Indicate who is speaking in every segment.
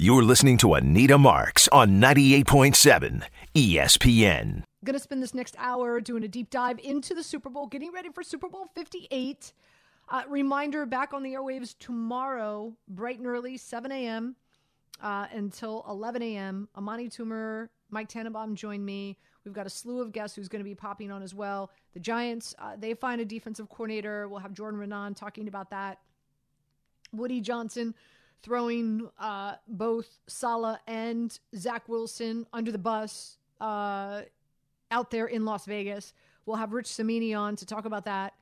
Speaker 1: You're listening to Anita Marks on 98.7 ESPN.
Speaker 2: Going to spend this next hour doing a deep dive into the Super Bowl, getting ready for Super Bowl 58. Uh, reminder back on the airwaves tomorrow, bright and early, 7 a.m. Uh, until 11 a.m. Amani Toomer, Mike Tannenbaum join me. We've got a slew of guests who's going to be popping on as well. The Giants, uh, they find a defensive coordinator. We'll have Jordan Raanan talking about that. Woody Johnson throwing uh, both Saleh and Zach Wilson under the bus uh, out there in Las Vegas. We'll have Rich Cimini on to talk about that.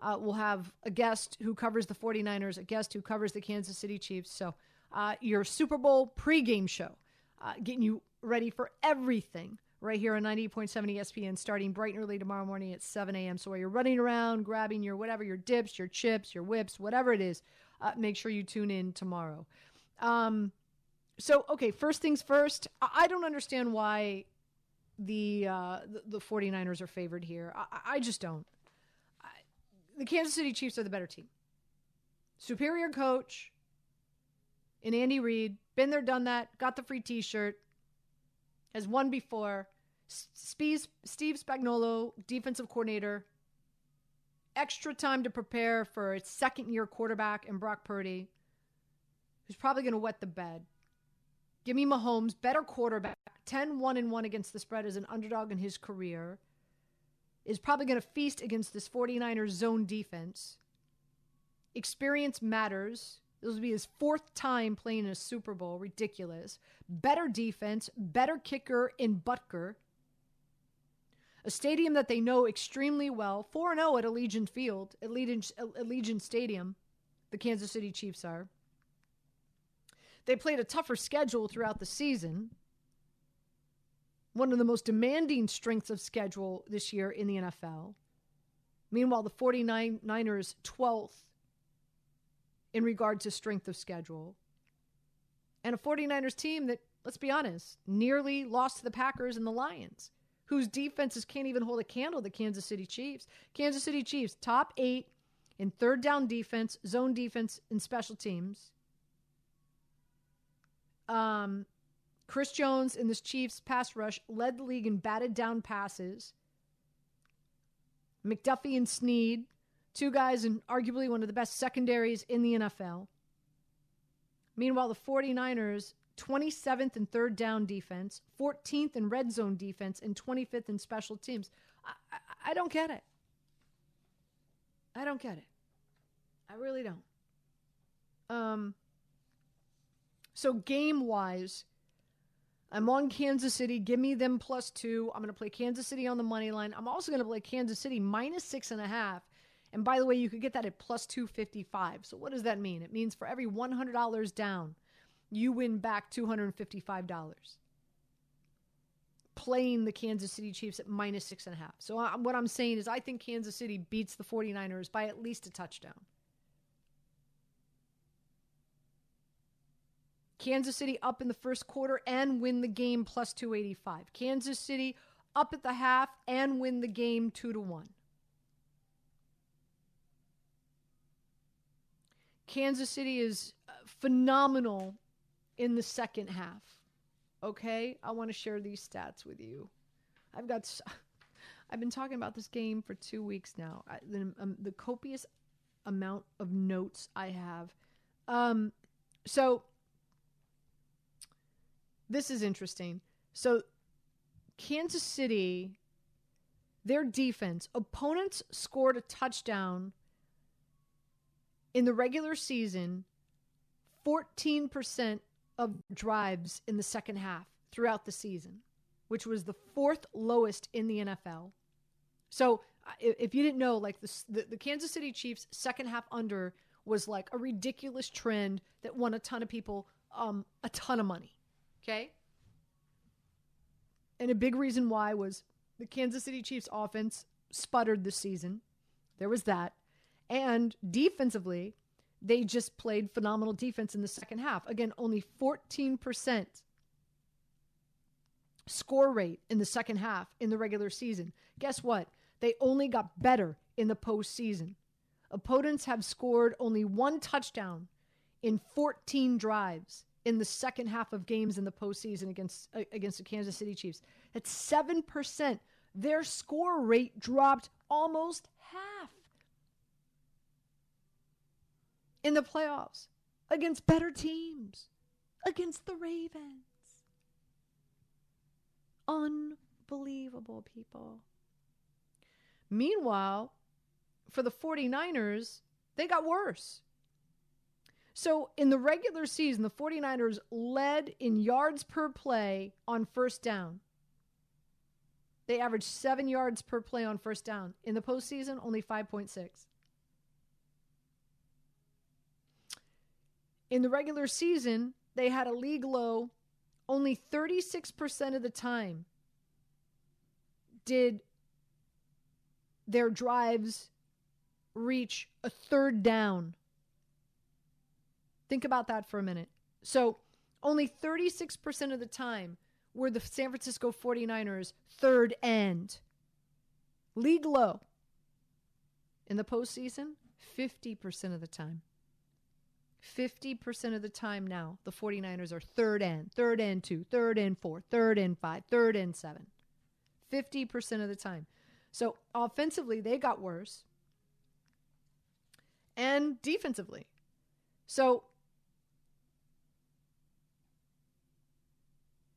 Speaker 2: Uh, we'll have a guest who covers the 49ers, a guest who covers the Kansas City Chiefs. So, uh, your Super Bowl pregame show, uh, getting you ready for everything right here on 98.7 ESPN, starting bright and early tomorrow morning at 7 a.m. So, while you're running around, grabbing your whatever, your dips, your chips, your whips, whatever it is, uh, make sure you tune in tomorrow. Um, so, okay, first things first, I, I don't understand why the, uh, the, the 49ers are favored here. I, I just don't the Kansas City Chiefs are the better team. Superior coach in Andy Reid. Been there, done that. Got the free t shirt. Has won before. Steve Spagnuolo, defensive coordinator. Extra time to prepare for its second year quarterback and Brock Purdy, who's probably going to wet the bed. Give me Mahomes, better quarterback, 10 1 and 1 against the spread as an underdog in his career is probably going to feast against this 49ers zone defense. Experience matters. This will be his fourth time playing in a Super Bowl. Ridiculous. Better defense, better kicker in Butker. A stadium that they know extremely well. 4 0 at Allegiant Field, Allegiant, Stadium, the Kansas City Chiefs are. They played a tougher schedule throughout the season one of the most demanding strengths of schedule this year in the NFL. Meanwhile, the 49ers 12th in regard to strength of schedule. And a 49ers team that, let's be honest, nearly lost to the Packers and the Lions, whose defenses can't even hold a candle to the Kansas City Chiefs. Kansas City Chiefs, top eight in third down defense, zone defense, and special teams. Um, Chris Jones in this Chiefs pass rush led the league in batted down passes. McDuffie and Sneed, two guys in arguably one of the best secondaries in the NFL. Meanwhile, the 49ers, 27th in third down defense, 14th in red zone defense, and 25th in special teams. I, I, I don't get it. I don't get it. I really don't. Um, so game wise, I'm on Kansas City. Give me them plus two. I'm going to play Kansas City on the money line. I'm also going to play Kansas City minus six and a half. And by the way, you could get that at plus 255. So what does that mean? It means for every $100 down, you win back $255 playing the Kansas City Chiefs at minus six and a half. So I, what I'm saying is I think Kansas City beats the 49ers by at least a touchdown. Kansas City up in the first quarter and win the game plus 285. Kansas City up at the half and win the game 2 to 1. Kansas City is uh, phenomenal in the second half. Okay? I want to share these stats with you. I've got I've been talking about this game for 2 weeks now. I, the, um, the copious amount of notes I have. Um so this is interesting. So, Kansas City, their defense, opponents scored a touchdown in the regular season 14% of drives in the second half throughout the season, which was the fourth lowest in the NFL. So, if you didn't know, like the, the, the Kansas City Chiefs' second half under was like a ridiculous trend that won a ton of people um, a ton of money. Okay. And a big reason why was the Kansas City Chiefs offense sputtered this season. There was that. And defensively, they just played phenomenal defense in the second half. Again, only 14% score rate in the second half in the regular season. Guess what? They only got better in the postseason. Opponents have scored only one touchdown in 14 drives in the second half of games in the postseason against uh, against the Kansas City Chiefs. At 7%. Their score rate dropped almost half in the playoffs against better teams, against the Ravens. Unbelievable, people. Meanwhile, for the 49ers, they got worse. So in the regular season, the 49ers led in yards per play on first down. They averaged seven yards per play on first down. In the postseason, only 5.6. In the regular season, they had a league low. Only 36% of the time did their drives reach a third down. Think about that for a minute. So, only 36% of the time were the San Francisco 49ers third end. League low. In the postseason, 50% of the time. 50% of the time now, the 49ers are third end, third and two, third and four, third and five, third and seven. 50% of the time. So offensively, they got worse. And defensively. So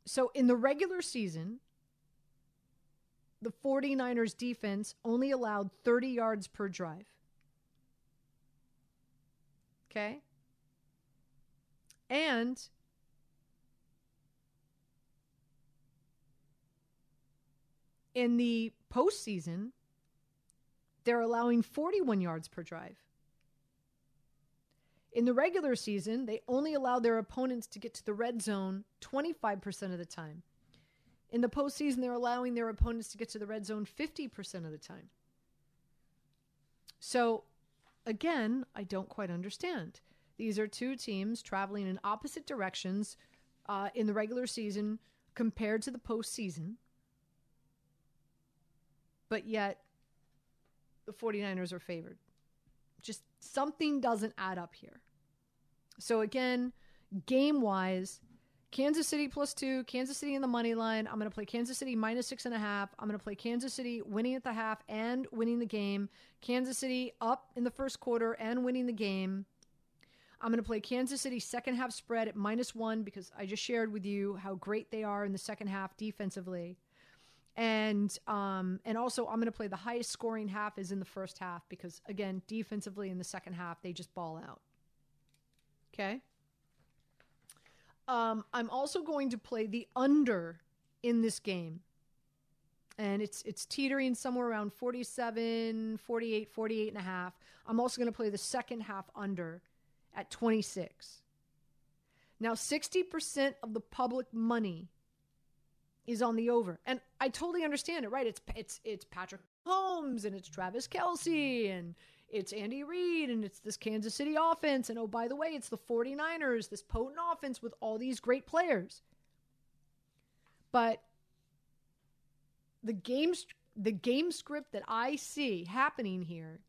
Speaker 2: So in the regular season, the 49ers defense only allowed 30 yards per drive. Okay? And in the postseason, they're allowing 41 yards per drive. In the regular season, they only allow their opponents to get to the red zone 25% of the time. In the postseason, they're allowing their opponents to get to the red zone 50% of the time. So, again, I don't quite understand. These are two teams traveling in opposite directions uh, in the regular season compared to the postseason. But yet, the 49ers are favored. Just something doesn't add up here. So again, game wise, Kansas City plus two, Kansas City in the money line. I'm going to play Kansas City minus six and a half. I'm going to play Kansas City winning at the half and winning the game. Kansas City up in the first quarter and winning the game. I'm going to play Kansas City second half spread at minus one because I just shared with you how great they are in the second half defensively. And um, and also I'm going to play the highest scoring half is in the first half because again defensively in the second half they just ball out. Okay. Um, I'm also going to play the under in this game. And it's it's teetering somewhere around 47, 48, 48 and a half. I'm also going to play the second half under at 26. Now 60% of the public money is on the over. And I totally understand it, right? It's it's it's Patrick Mahomes and it's Travis Kelce and it's Andy Reid and it's this Kansas City offense. And oh, by the way, it's the 49ers, this potent offense with all these great players. But the game the game script that I see happening here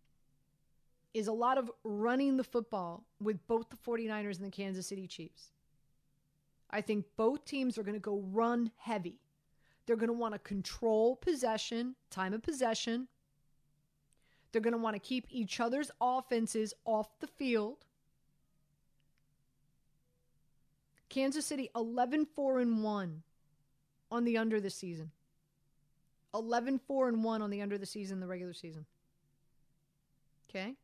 Speaker 2: is a lot of running the football with both the 49ers and the Kansas City Chiefs. I think both teams are going to go run heavy. They're going to want to control possession, time of possession. They're going to want to keep each other's offenses off the field. Kansas City 11 4 and 1 on the under this season. 11 4 and 1 on the under the season, the regular season. Okay?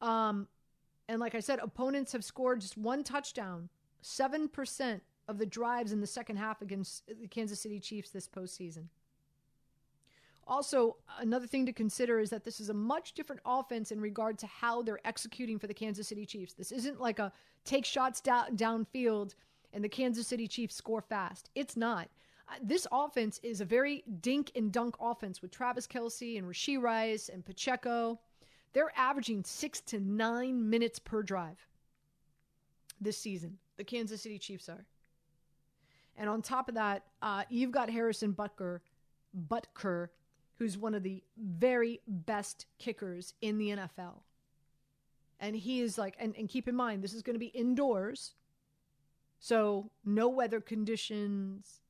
Speaker 2: Um and like I said, opponents have scored just one touchdown. 7% of the drives in the second half against the Kansas City Chiefs this postseason. Also, another thing to consider is that this is a much different offense in regard to how they're executing for the Kansas City Chiefs. This isn't like a take shots down, downfield and the Kansas City Chiefs score fast. It's not. Uh, this offense is a very dink and dunk offense with Travis Kelce and Rashee Rice and Pacheco. They're averaging six to nine minutes per drive this season. The Kansas City Chiefs are. And on top of that, uh, you've got Harrison Butker, Butker, who's one of the very best kickers in the NFL. And he is like, and, and keep in mind, this is going to be indoors. So no weather conditions.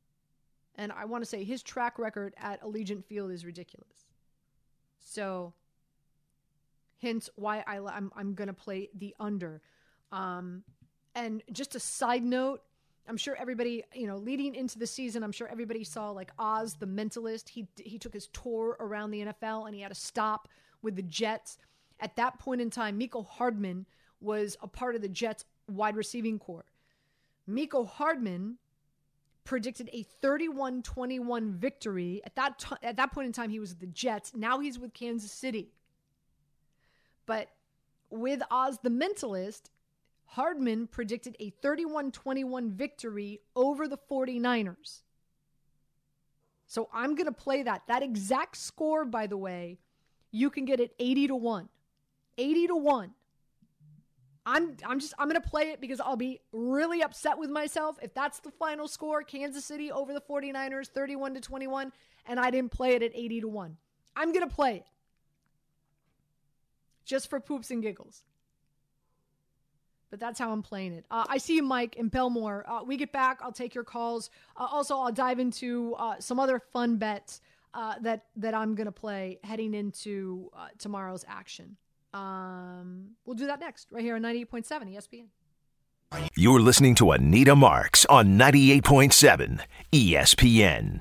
Speaker 2: And I want to say his track record at Allegiant Field is ridiculous. So, hence why I, I'm, I'm going to play the under. Um, and just a side note, I'm sure everybody, you know, leading into the season, I'm sure everybody saw like Oz the Mentalist. He he took his tour around the NFL and he had to stop with the Jets. At that point in time, Mecole Hardman was a part of the Jets wide receiving corps. Mecole Hardman predicted a 31-21 victory. At that t- at that point in time he was with the Jets. Now he's with Kansas City. But with Oz the Mentalist, Hardman predicted a 31 21 victory over the 49ers. So I'm going to play that. That exact score, by the way, you can get it 80 to 1. 80 to 1. I'm I'm just I'm going to play it because I'll be really upset with myself if that's the final score Kansas City over the 49ers 31 to 21 and I didn't play it at 80 to 1. I'm going to play it. Just for poops and giggles but that's how I'm playing it. Uh, I see you, Mike, in Bellmore. Uh, we get back. I'll take your calls. Uh, also, I'll dive into uh, some other fun bets uh, that that I'm going to play heading into uh, tomorrow's action. Um, we'll do that next, right here on 98.7 ESPN.
Speaker 1: You're listening to Anita Marks on 98.7 ESPN.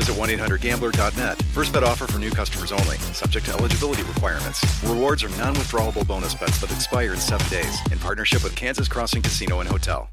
Speaker 3: visit 1-800-GAMBLER.net. First bet offer for new customers only. Subject to eligibility requirements. Rewards are non-withdrawable bonus bets that expire in seven days. In partnership with Kansas Crossing Casino and Hotel.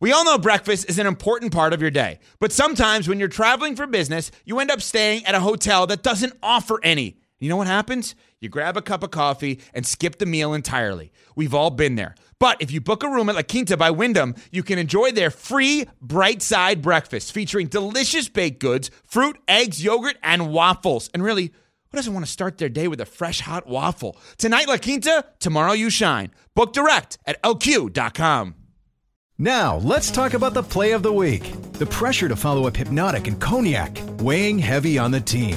Speaker 4: We all know breakfast is an important part of your day, but sometimes when you're traveling for business, you end up staying at a hotel that doesn't offer any. You know what happens? You grab a cup of coffee and skip the meal entirely. We've all been there. But if you book a room at La Quinta by Wyndham, you can enjoy their free bright side breakfast featuring delicious baked goods, fruit, eggs, yogurt, and waffles. And really, who doesn't want to start their day with a fresh hot waffle? Tonight, La Quinta, tomorrow, you shine. Book direct at lq.com.
Speaker 5: Now, let's talk about the play of the week. The pressure to follow up Hypnotic and Cognac, weighing heavy on the team.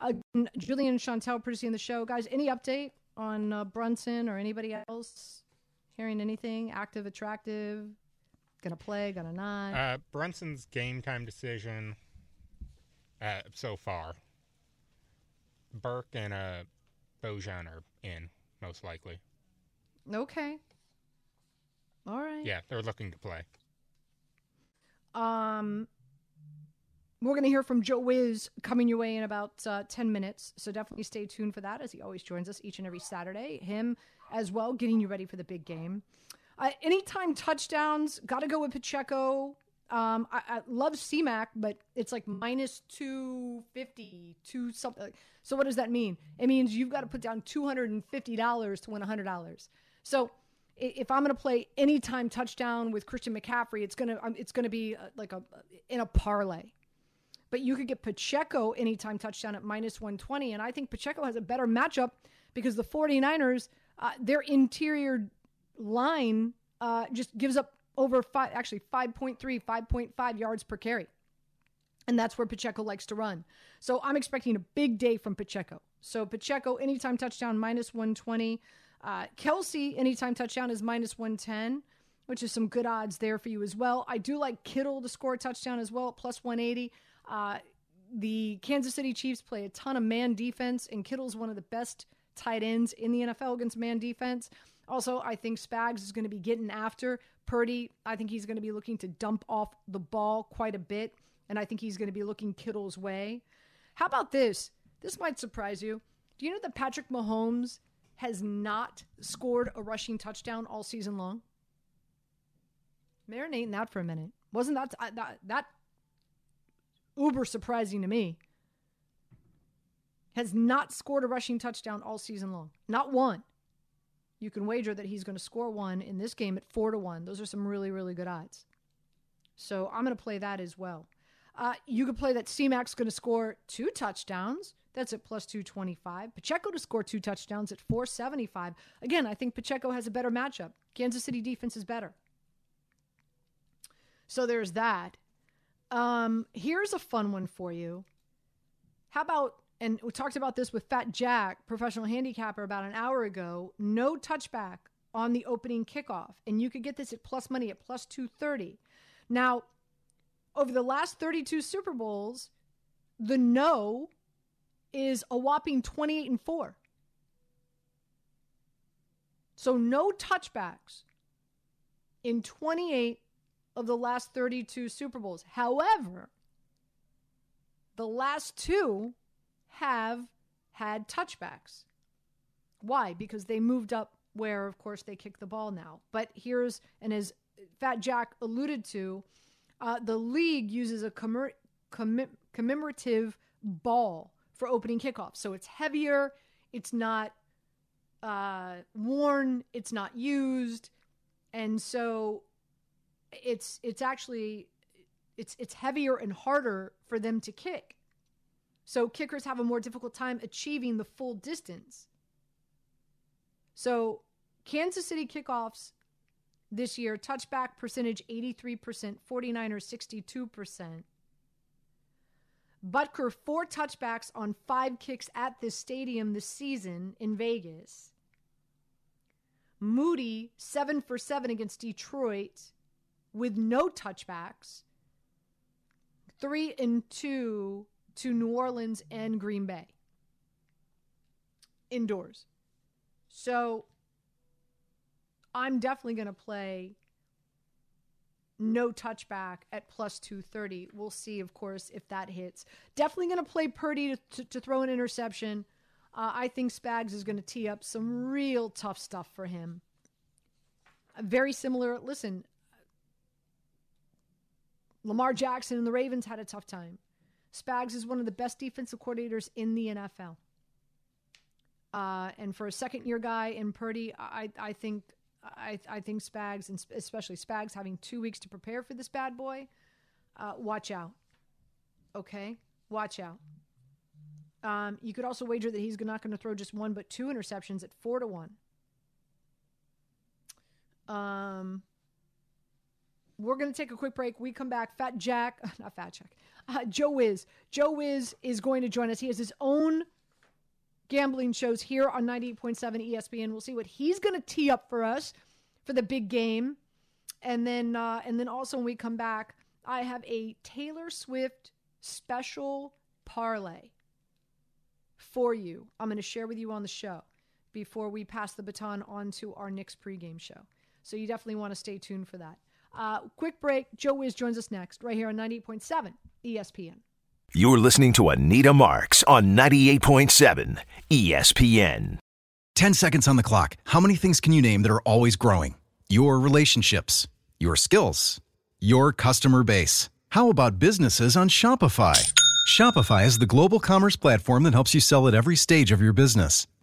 Speaker 2: Uh, Julian and Chantel producing the show. Guys, any update on uh, Brunson or anybody else? Hearing anything? Active, attractive? Gonna play, gonna not?
Speaker 6: Uh, Brunson's game time decision uh, so far. Burke and uh, Bojan are in, most likely.
Speaker 2: Okay. All right.
Speaker 6: Yeah, they're looking to play.
Speaker 2: Um, we're going to hear from Joe Wiz coming your way in about uh, 10 minutes. So definitely stay tuned for that as he always joins us each and every Saturday. Him as well, getting you ready for the big game. Uh, anytime touchdowns, got to go with Pacheco. Um, I, I love CMAC, but it's like minus 250, two something. So what does that mean? It means you've got to put down $250 to win $100. So if I'm going to play anytime touchdown with Christian McCaffrey, it's going to um, it's going to be uh, like a in a parlay. But you could get Pacheco anytime touchdown at minus 120 and I think Pacheco has a better matchup because the 49ers uh, their interior line uh, just gives up over five, actually 5.3, 5.5 yards per carry. And that's where Pacheco likes to run. So I'm expecting a big day from Pacheco. So Pacheco, anytime touchdown, minus 120. Uh, Kelce, anytime touchdown is minus 110, which is some good odds there for you as well. I do like Kittle to score a touchdown as well, plus 180. Uh, the Kansas City Chiefs play a ton of man defense, and Kittle's one of the best tight ends in the NFL against man defense. Also, I think Spags is going to be getting after Purdy. I think he's going to be looking to dump off the ball quite a bit and I think he's going to be looking Kittle's way. How about this? This might surprise you. Do you know that Patrick Mahomes has not scored a rushing touchdown all season long? Marinating that for a minute. Wasn't that that, that uber surprising to me? Has not scored a rushing touchdown all season long. Not one. You can wager that he's going to score one in this game at four to one. Those are some really, really good odds. So I'm going to play that as well. Uh, you could play that CMAC's going to score two touchdowns. That's at plus 225. Pacheco to score two touchdowns at 475. Again, I think Pacheco has a better matchup. Kansas City defense is better. So there's that. Um, here's a fun one for you. How about, and we talked about this with Fat Jack, professional handicapper, about an hour ago, no touchback on the opening kickoff. And you could get this at plus money at plus 230. Now, over the last 32 Super Bowls, the no is a whopping 28 and 4. So no touchbacks in 28 of the last 32 Super Bowls. However, the last two have had touchbacks. Why? Because they moved up where, of course, they kick the ball now. But here's, and as Fat Jack alluded to, uh, the league uses a commem- commemorative ball for opening kickoff. So it's heavier, it's not uh, worn, it's not used, and so it's it's actually it's it's heavier and harder for them to kick. So kickers have a more difficult time achieving the full distance. So Kansas City kickoffs this year. Touchback percentage 83%, 49er 62%. Butker, four touchbacks on five kicks at this stadium this season in Vegas. Moody, seven for seven against Detroit with no touchbacks. Three and two to New Orleans and Green Bay. Indoors. So I'm definitely going to play no touchback at plus 230. We'll see, of course, if that hits. Definitely going to play Purdy to, to, to, throw an interception. Uh, I think Spags is going to tee up some real tough stuff for him. Very similar. Listen, Lamar Jackson and the Ravens had a tough time. Spags is one of the best defensive coordinators in the NFL. Uh, and for a second year guy in Purdy, I, I think I, I think Spags, and especially Spags, having two weeks to prepare for this bad boy, uh, watch out. Okay? Watch out. Um, you could also wager that he's not going to throw just one, but two interceptions at four to one. Um, we're going to take a quick break. We come back. Fat Jack, not Fat Jack, uh, Joe Wiz. Joe Wiz is going to join us. He has his own gambling shows here on 98.7 ESPN. We'll see what he's going to tee up for us for the big game. And then uh, and then also when we come back, I have a Taylor Swift special parlay for you. I'm going to share with you on the show before we pass the baton on to our Knicks pregame show. So you definitely want to stay tuned for that. Uh, quick break. Joe Wiz joins us next, right here on 98.7 ESPN.
Speaker 1: You're listening to Anita Marks on 98.7 ESPN.
Speaker 5: 10 seconds on the clock. How many things can you name that are always growing? Your relationships, your skills, your customer base. How about businesses on Shopify? Shopify is the global commerce platform that helps you sell at every stage of your business.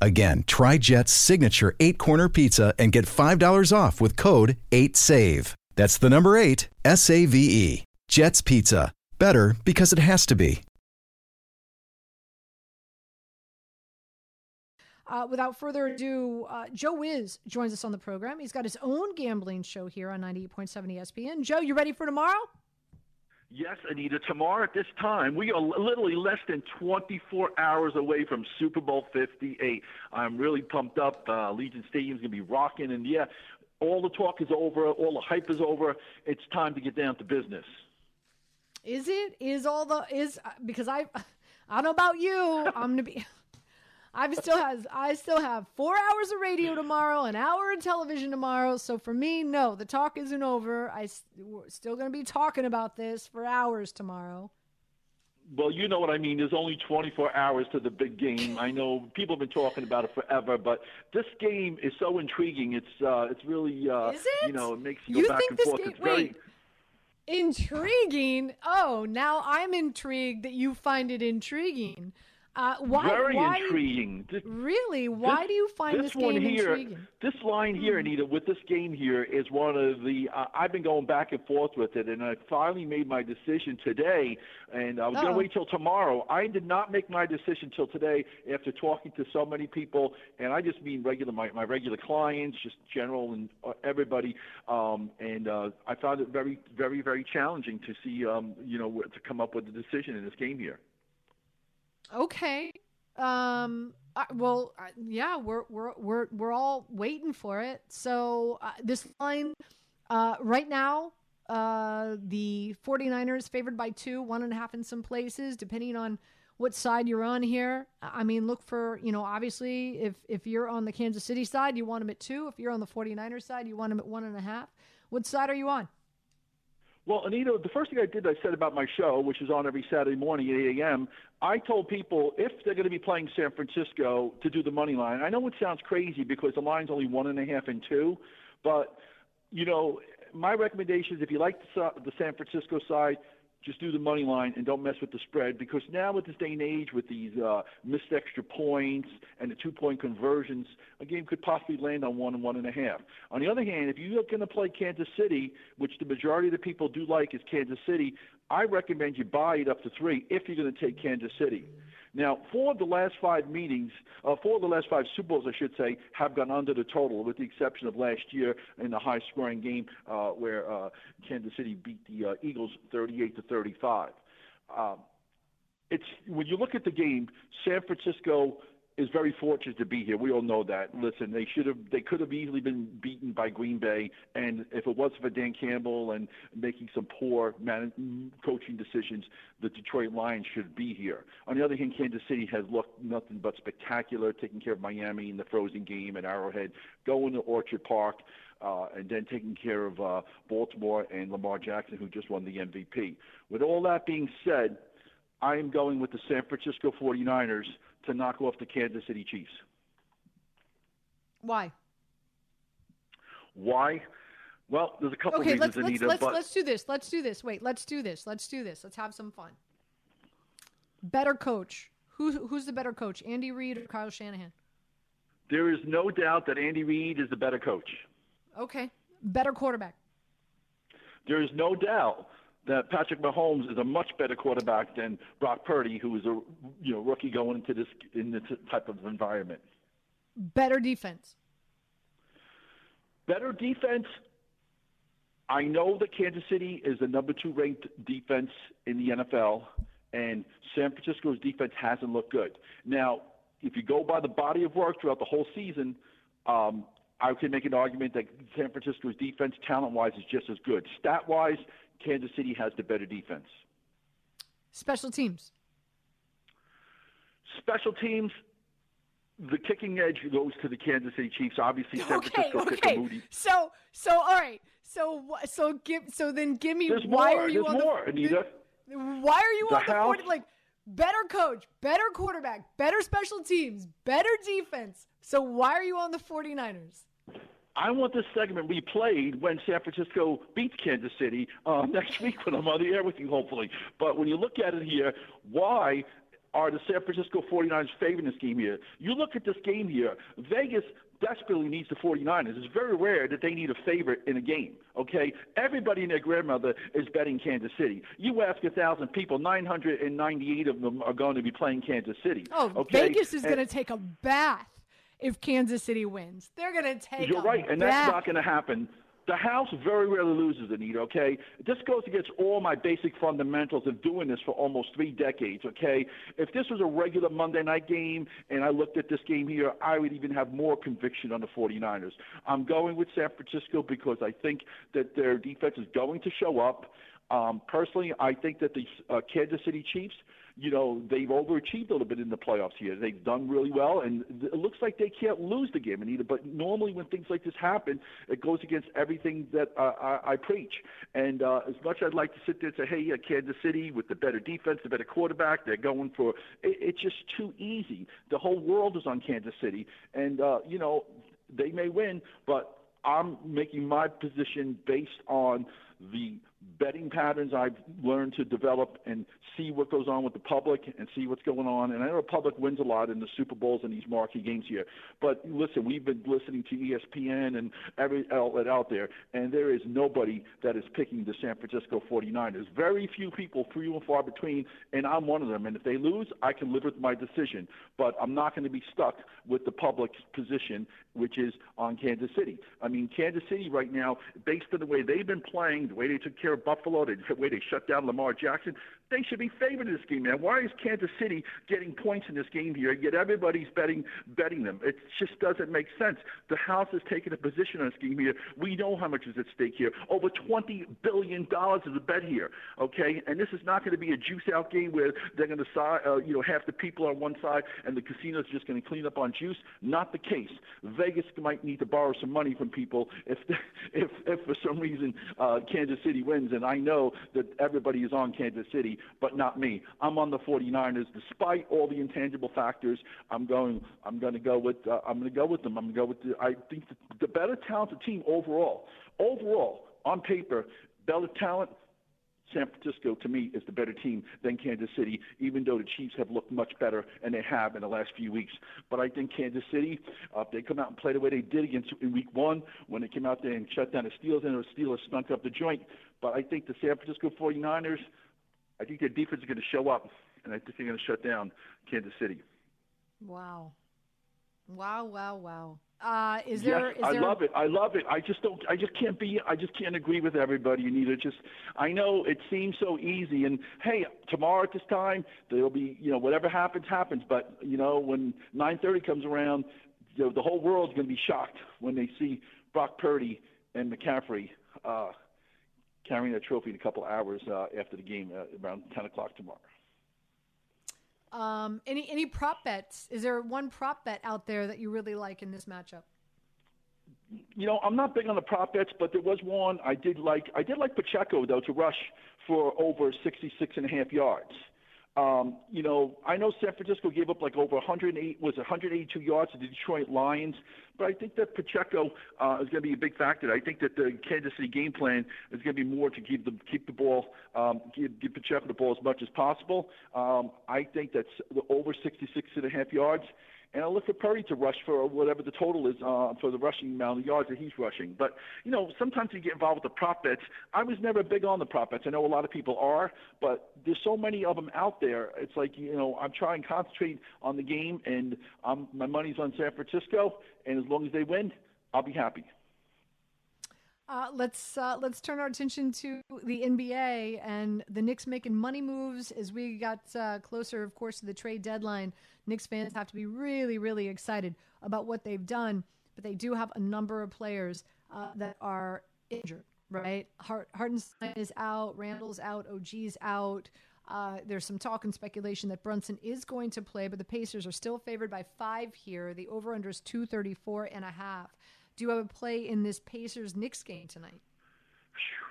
Speaker 5: Again, try Jet's signature eight corner pizza and get $5 off with code 8SAVE. That's the number eight, S A V E. Jet's Pizza. Better because it has to be.
Speaker 2: Uh, without further ado, uh, Joe Wiz joins us on the program. He's got his own gambling show here on 98.7 ESPN. Joe, you ready for tomorrow?
Speaker 7: Yes, Anita. Tomorrow at this time, we are literally less than 24 hours away from Super Bowl 58. I'm really pumped up. Uh, Legion Stadium's going to be rocking, and yeah, all the talk is over, all the hype is over. It's time to get down to business.
Speaker 2: Is it? Is all the is because I I don't know about you. I'm gonna be. I still has I still have four hours of radio tomorrow, an hour of television tomorrow. So for me, no, the talk isn't over. I we're still going to be talking about this for hours tomorrow.
Speaker 7: Well, you know what I mean. There's only 24 hours to the big game. I know people have been talking about it forever, but this game is so intriguing. It's uh, it's really uh,
Speaker 2: is it?
Speaker 7: you know it makes you go back
Speaker 2: think
Speaker 7: and
Speaker 2: this
Speaker 7: forth.
Speaker 2: Game,
Speaker 7: it's
Speaker 2: wait,
Speaker 7: very
Speaker 2: intriguing. Oh, now I'm intrigued that you find it intriguing. Uh, why?
Speaker 7: Very
Speaker 2: why,
Speaker 7: intriguing. This,
Speaker 2: really? Why
Speaker 7: this,
Speaker 2: do you find
Speaker 7: this,
Speaker 2: this,
Speaker 7: one
Speaker 2: game
Speaker 7: here,
Speaker 2: intriguing?
Speaker 7: This line here,
Speaker 2: Hmm.
Speaker 7: Anita, with this game here is one of the. Uh, I've been going back and forth with it, and I finally made my decision today. And I was going to wait till tomorrow. I did not make my decision till today after talking to so many people, and I just mean regular my, my regular clients, just general and uh, everybody. Um, and uh, I found it very, very, very challenging to see, um, you know, to come up with a decision in this game here.
Speaker 2: Okay. Um. I, well, uh, yeah, we're we're we're we're all waiting for it. So uh, this line, uh, right now, uh, the 49ers favored by two, one and a half in some places, depending on what side you're on here. I mean, look for you know, obviously, if if you're on the Kansas City side, you want them at two. If you're on the 49ers side, you want them at one and a half. What side are you on?
Speaker 7: Well, Anita, the first thing I did, I said about my show, which is on every Saturday morning at 8 a.m., I told people if they're going to be playing San Francisco to do the money line. I know it sounds crazy because the line's only one and a half and two, but, you know, my recommendation is if you like the, the San Francisco side, just do the money line and don't mess with the spread because now with this day and age with these uh, missed extra points and the two point conversions, a game could possibly land on one and one and a half. On the other hand, if you're going to play Kansas City, which the majority of the people do like is Kansas City, I recommend you buy it up to three if you're going to take Kansas City. Now, four of the last five meetings, uh, four of the last five Super Bowls, I should say, have gone under the total, with the exception of last year in the high-scoring game uh, where uh, Kansas City beat the uh, Eagles 38 to 35. Um, it's when you look at the game, San Francisco is very fortunate to be here. We all know that. Listen, they should have, they could have easily been beaten by Green Bay, and if it wasn't for Dan Campbell and making some poor man, coaching decisions, the Detroit Lions should be here. On the other hand, Kansas City has looked nothing but spectacular, taking care of Miami in the frozen game at Arrowhead, going to Orchard Park. Uh, and then taking care of uh, Baltimore and Lamar Jackson, who just won the MVP. With all that being said, I am going with the San Francisco 49ers to knock off the Kansas City Chiefs.
Speaker 2: Why?
Speaker 7: Why? Well, there's a couple
Speaker 2: Okay,
Speaker 7: reasons,
Speaker 2: let's
Speaker 7: Anita,
Speaker 2: let's
Speaker 7: but
Speaker 2: let's do this. Let's do this. Wait, let's do this. Let's do this. Let's have some fun. Better coach. Who who's the better coach? Andy Reid or Kyle Shanahan?
Speaker 7: there is no doubt that Andy Reid is the better coach.
Speaker 2: Okay. Better quarterback.
Speaker 7: There is no doubt that Patrick Mahomes is a much better quarterback than Brock Purdy, who is a you know rookie going into this in this type of environment.
Speaker 2: Better defense.
Speaker 7: Better defense. I know that Kansas City is the number two ranked defense in the NFL, and San Francisco's defense hasn't looked good. Now, if you go by the body of work throughout the whole season, um, I can make an argument that San Francisco's defense, talent-wise, is just as good. Stat-wise, Kansas City has the better defense.
Speaker 2: Special teams.
Speaker 7: Special teams, the kicking edge goes to the Kansas City Chiefs. Obviously, San
Speaker 2: Okay,
Speaker 7: Francisco
Speaker 2: okay.
Speaker 7: Moody.
Speaker 2: So, so all right. So, so give. So then, give me
Speaker 7: There's
Speaker 2: why
Speaker 7: more.
Speaker 2: are you
Speaker 7: There's
Speaker 2: on
Speaker 7: more,
Speaker 2: the?
Speaker 7: Anita.
Speaker 2: Why are you
Speaker 7: The
Speaker 2: on the
Speaker 7: house-
Speaker 2: 40? Like better coach, better quarterback, better special teams, better defense. So why are you on the 49ers?
Speaker 7: I want this segment replayed when San Francisco beats Kansas City uh, next week when I'm on the air with you, hopefully. But when you look at it here, why are the San Francisco 49ers favoring this game here? You look at this game here, Vegas desperately needs the 49ers. It's very rare that they need a favorite in a game, okay? Everybody and their grandmother is betting Kansas City. You ask a 1,000 people, 998 of them are going to be playing Kansas City.
Speaker 2: Oh,
Speaker 7: okay?
Speaker 2: Vegas is going to take a bath if Kansas City wins. They're going to take.
Speaker 7: It.
Speaker 2: You're
Speaker 7: right, and
Speaker 2: bath.
Speaker 7: that's not going to happen. The house very rarely loses, Anita, okay? This goes against all my basic fundamentals of doing this for almost three decades, okay? If this was a regular Monday night game and I looked at this game here, I would even have more conviction on the 49ers. I'm going with San Francisco because I think that their defense is going to show up. Um, personally, I think that the uh, Kansas City Chiefs, you know, they've overachieved a little bit in the playoffs here. They've done really well, and it looks like they can't lose the game, either. But normally, when things like this happen, it goes against everything that uh, I, I preach. And uh, as much as I'd like to sit there and say, hey, yeah, Kansas City with the better defense, the better quarterback, they're going for it, it's just too easy. The whole world is on Kansas City, and uh, you know, they may win, but I'm making my position based on the betting patterns I've learned to develop and see what goes on with the public and see what's going on. And I know the public wins a lot in the Super Bowls and these marquee games here. But listen, we've been listening to ESPN and every outlet out there, and there is nobody that is picking the San Francisco 49ers. Very few people, few and far between, and I'm one of them. And if they lose, I can live with my decision. But I'm not going to be stuck with the public's position, which is on Kansas City. I mean, Kansas City right now, based on the way they've been playing, the way they took care of Buffalo, They, the way they shut down Lamar Jackson, they should be favored in this game, man. Why is Kansas City getting points in this game here, yet everybody's betting betting them? It just doesn't make sense. The House has taken a position on this game here. We know how much is at stake here. Over $20 billion is a bet here, okay? And this is not going to be a juice-out game where they're going to, uh, you know, half the people on one side and the casino's just going to clean up on juice. Not the case. Vegas might need to borrow some money from people if, if, if for some reason uh, Kansas City wins, and I know that everybody is on Kansas City, but not me. I'm on the 49ers, despite all the intangible factors. I'm going. I'm going to go with. Uh, I'm going to go with them. I'm going to go with. The, I think the, the better talented team overall. Overall, on paper, better talent. San Francisco, to me, is the better team than Kansas City, even though the Chiefs have looked much better, and they have in the last few weeks. But I think Kansas City, uh, if they come out and play the way they did against in Week One, when they came out there and shut down the Steelers, and the Steelers stunk up the joint. But I think the San Francisco 49ers, I think their defense is going to show up, and I think they're going to shut down Kansas City.
Speaker 2: Wow, wow, wow, wow. Uh, is there?
Speaker 7: yes,
Speaker 2: is
Speaker 7: I
Speaker 2: there,
Speaker 7: love it. I love it. I just don't. I just can't be. I just can't agree with everybody. You need to just. I know it seems so easy, and hey, tomorrow at this time there'll be you know whatever happens happens. But you know when 9:30 comes around, you know, the whole world's going to be shocked when they see Brock Purdy and McCaffrey uh, carrying that trophy in a couple hours uh, after the game uh, around 10 o'clock tomorrow.
Speaker 2: Um, any any prop bets? Is there one prop bet out there that you really like in this matchup?
Speaker 7: you know, I'm not big on the prop bets, but there was one I did like. I did like Pacheco though to rush for over 66 and a half yards. Um, you know, I know San Francisco gave up like over 108 was it 182 yards to the Detroit Lions, but I think that Pacheco uh, is going to be a big factor. I think that the Kansas City game plan is going to be more to keep the keep the ball, um, give, give Pacheco the ball as much as possible. Um, I think that's the over 66 and a half yards. And I look for Purdy to rush for whatever the total is uh, for the rushing amount of yards that he's rushing. But you know, sometimes you get involved with the prop bets. I was never big on the prop bets. I know a lot of people are, but there's so many of them out there. It's like you know, I'm trying to concentrate on the game, and um, my money's on San Francisco. And as long as they win, I'll be happy.
Speaker 2: Uh, let's uh, let's turn our attention to the NBA and the Knicks making money moves as we got uh, closer, of course, to the trade deadline. Knicks fans have to be really, really excited about what they've done, but they do have a number of players uh, that are injured. Right, Hart- Hartenstein is out, Randle's out, OG's out. Uh, there's some talk and speculation that Brunson is going to play, but the Pacers are still favored by five here. The over under is 234 and a half. Do you have a play in this Pacers Knicks game tonight?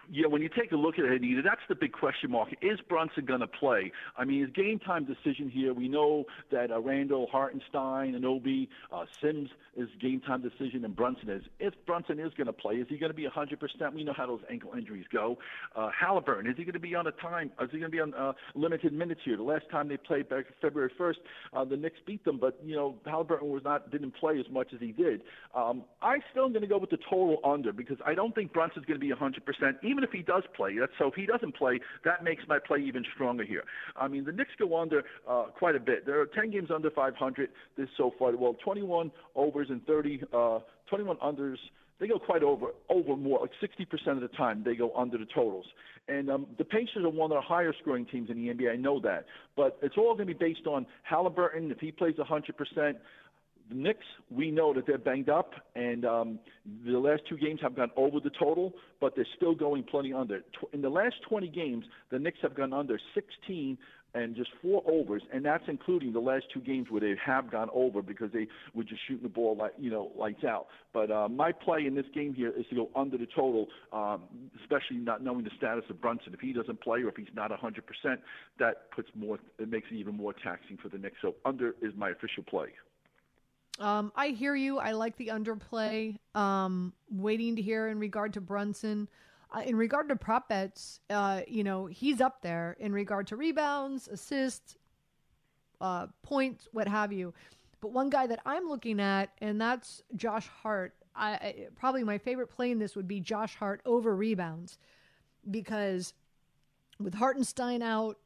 Speaker 7: Yeah, when you take a look at it, Anita, that's the big question mark. Is Brunson going to play? I mean, his game time decision here. We know that uh, Randle, Hartenstein, and Obi, uh, Sims is game time decision, and Brunson is. If Brunson is going to play, is he going to be 100%? We know how those ankle injuries go. Uh, Halliburton, is he going to be on a time? Is he going to be on uh, limited minutes here? The last time they played back February 1st, uh, the Knicks beat them, but you know Halliburton was not didn't play as much as he did. Um, I still am going to go with the total under because I don't think Brunson's going to be 100%, even if he does play. That's, so if he doesn't play, that makes my play even stronger here. I mean, the Knicks go under uh, quite a bit. There are 10 games under 500 this so far. Well, 21 overs and 30, uh, 21 unders they go quite over over more like 60% of the time they go under the totals and um, the Pacers are one of the higher scoring teams in the NBA I know that but it's all going to be based on Halliburton if he plays 100% the Knicks, we know that they're banged up, and um, the last two games have gone over the total, but they're still going plenty under. In the last 20 games, the Knicks have gone under 16 and just four overs, and that's including the last two games where they have gone over because they were just shooting the ball like you know lights out. But uh, my play in this game here is to go under the total, um, especially not knowing the status of Brunson. If he doesn't play or if he's not 100%, that puts more. It makes it even more taxing for the Knicks. So under is my official play.
Speaker 2: Um, I hear you. I like the underplay. Um, waiting to hear in regard to Brunson. Uh, in regard to prop bets, uh, you know, he's up there in regard to rebounds, assists, uh, points, what have you. But one guy that I'm looking at, and that's Josh Hart. I, I, probably my favorite play in this would be Josh Hart over rebounds, because with Hartenstein out,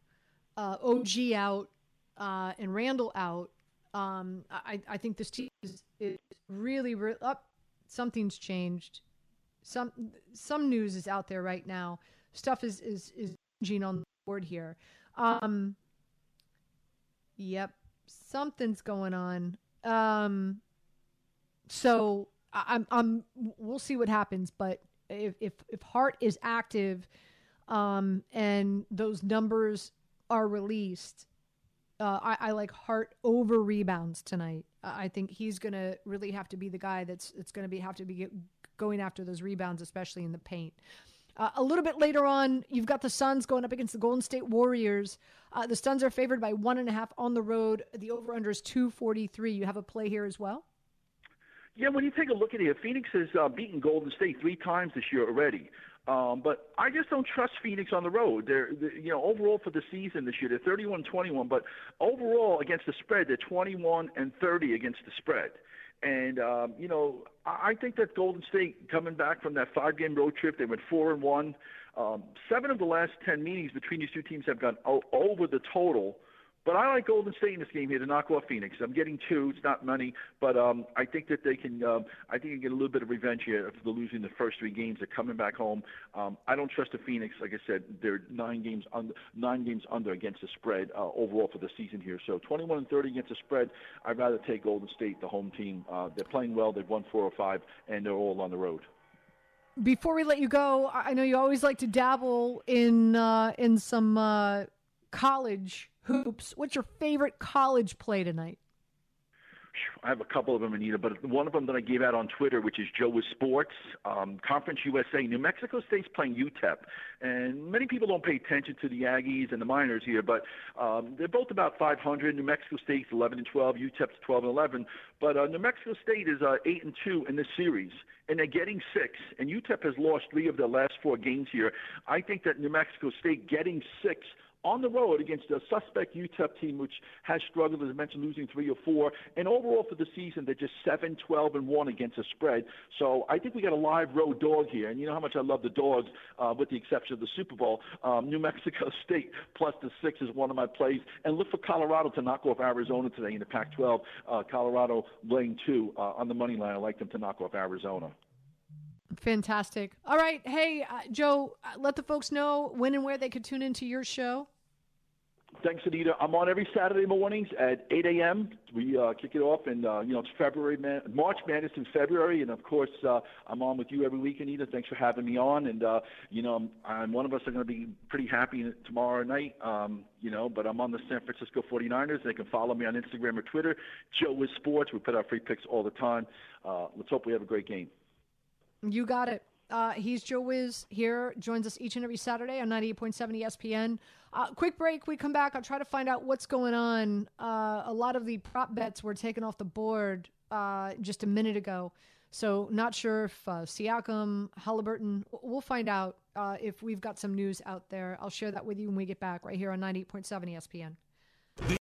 Speaker 2: uh, OG out, uh, and Randle out, um, I, I think this team is, is really, really up. Something's changed. Some some news is out there right now. Stuff is is is changing on the board here. Um, yep, something's going on. Um, so I'm I'm we'll see what happens. But if if if Hart is active, um, and those numbers are released, uh, I, I, like Hart over rebounds tonight. I think he's going to really have to be the guy that's it's going to be have to be going after those rebounds, especially in the paint. Uh, a little bit later on, you've got the Suns going up against the Golden State Warriors. Uh, the Suns are favored by one and a half on the road. The over under is two forty three. You have a play here as well.
Speaker 7: Yeah, when you take a look at it, Phoenix has uh, beaten Golden State three times this year already. Um, but I just don't trust Phoenix on the road. They're, they're, you know, overall for the season this year, they're 31-21, but overall against the spread, they're 21 and 30 against the spread. And um, you know, I think that Golden State coming back from that five-game road trip, they went four and one. Um, seven of the last ten meetings between these two teams have gone o- over the total. But I like Golden State in this game here to knock off Phoenix. I'm getting two. It's not money, but um, I think that they can. Um, I think you get a little bit of revenge here after losing the first three games. They're coming back home. Um, I don't trust the Phoenix. Like I said, they're nine games under, nine games under against the spread uh, overall for the season here. So 21 and 30 against the spread. I'd rather take Golden State, the home team. Uh, they're playing well. They've won four or five, and they're all on the road
Speaker 2: before we let you go, I know you always like to dabble in uh, in some uh, college hoops. What's your favorite college play tonight?
Speaker 7: I have a couple of them, Anita, but one of them that I gave out on Twitter, which is Joe Wiz Sports, um, Conference USA. New Mexico State's playing UTEP, and many people don't pay attention to the Aggies and the Miners here, but um, they're both about 500. New Mexico State's 11 and 12, UTEP's 12 and 11, but uh, New Mexico State is uh, 8 and 2 in this series, and they're getting six. And UTEP has lost three of their last four games here. I think that New Mexico State getting six on the road against a suspect UTEP team, which has struggled, as I mentioned, losing three or four. And overall for the season, they're just 7, 12, and 1 against the spread. So I think we got a live road dog here. And you know how much I love the dogs, uh, with the exception of the Super Bowl. Um, New Mexico State plus the six is one of my plays. And look for Colorado to knock off Arizona today in the Pac 12. Uh, Colorado laying two uh, on the money line. I like them to knock off Arizona.
Speaker 2: Fantastic. All right. Hey, uh, Joe, uh, let the folks know when and where they could tune into your show.
Speaker 7: Thanks, Anita. I'm on every Saturday mornings at 8 a.m. We uh, kick it off, and uh, you know it's February, man- March Madness in February, and of course uh, I'm on with you every week, Anita. Thanks for having me on, and uh, you know I'm, I'm one of us are going to be pretty happy tomorrow night. Um, you know, but I'm on the San Francisco 49ers. They can follow me on Instagram or Twitter. Joe Wiz Sports. We put out free picks all the time. Uh, let's hope we have a great game.
Speaker 2: You got it. Uh, he's Joe Wiz here, joins us each and every Saturday on 98.7 ESPN. Uh, quick break. We come back. I'll try to find out what's going on. Uh, a lot of the prop bets were taken off the board uh, just a minute ago. So, not sure if uh, Siakam, Halliburton, we'll find out uh, if we've got some news out there. I'll share that with you when we get back right here on 98.7 ESPN.